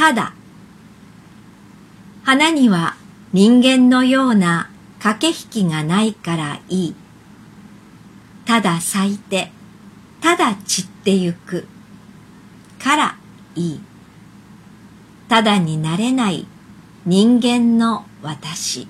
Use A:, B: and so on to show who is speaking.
A: ただ。花には人間のような駆け引きがないからいい。ただ咲いて、ただ散ってゆく。からいい。ただになれない人間の私。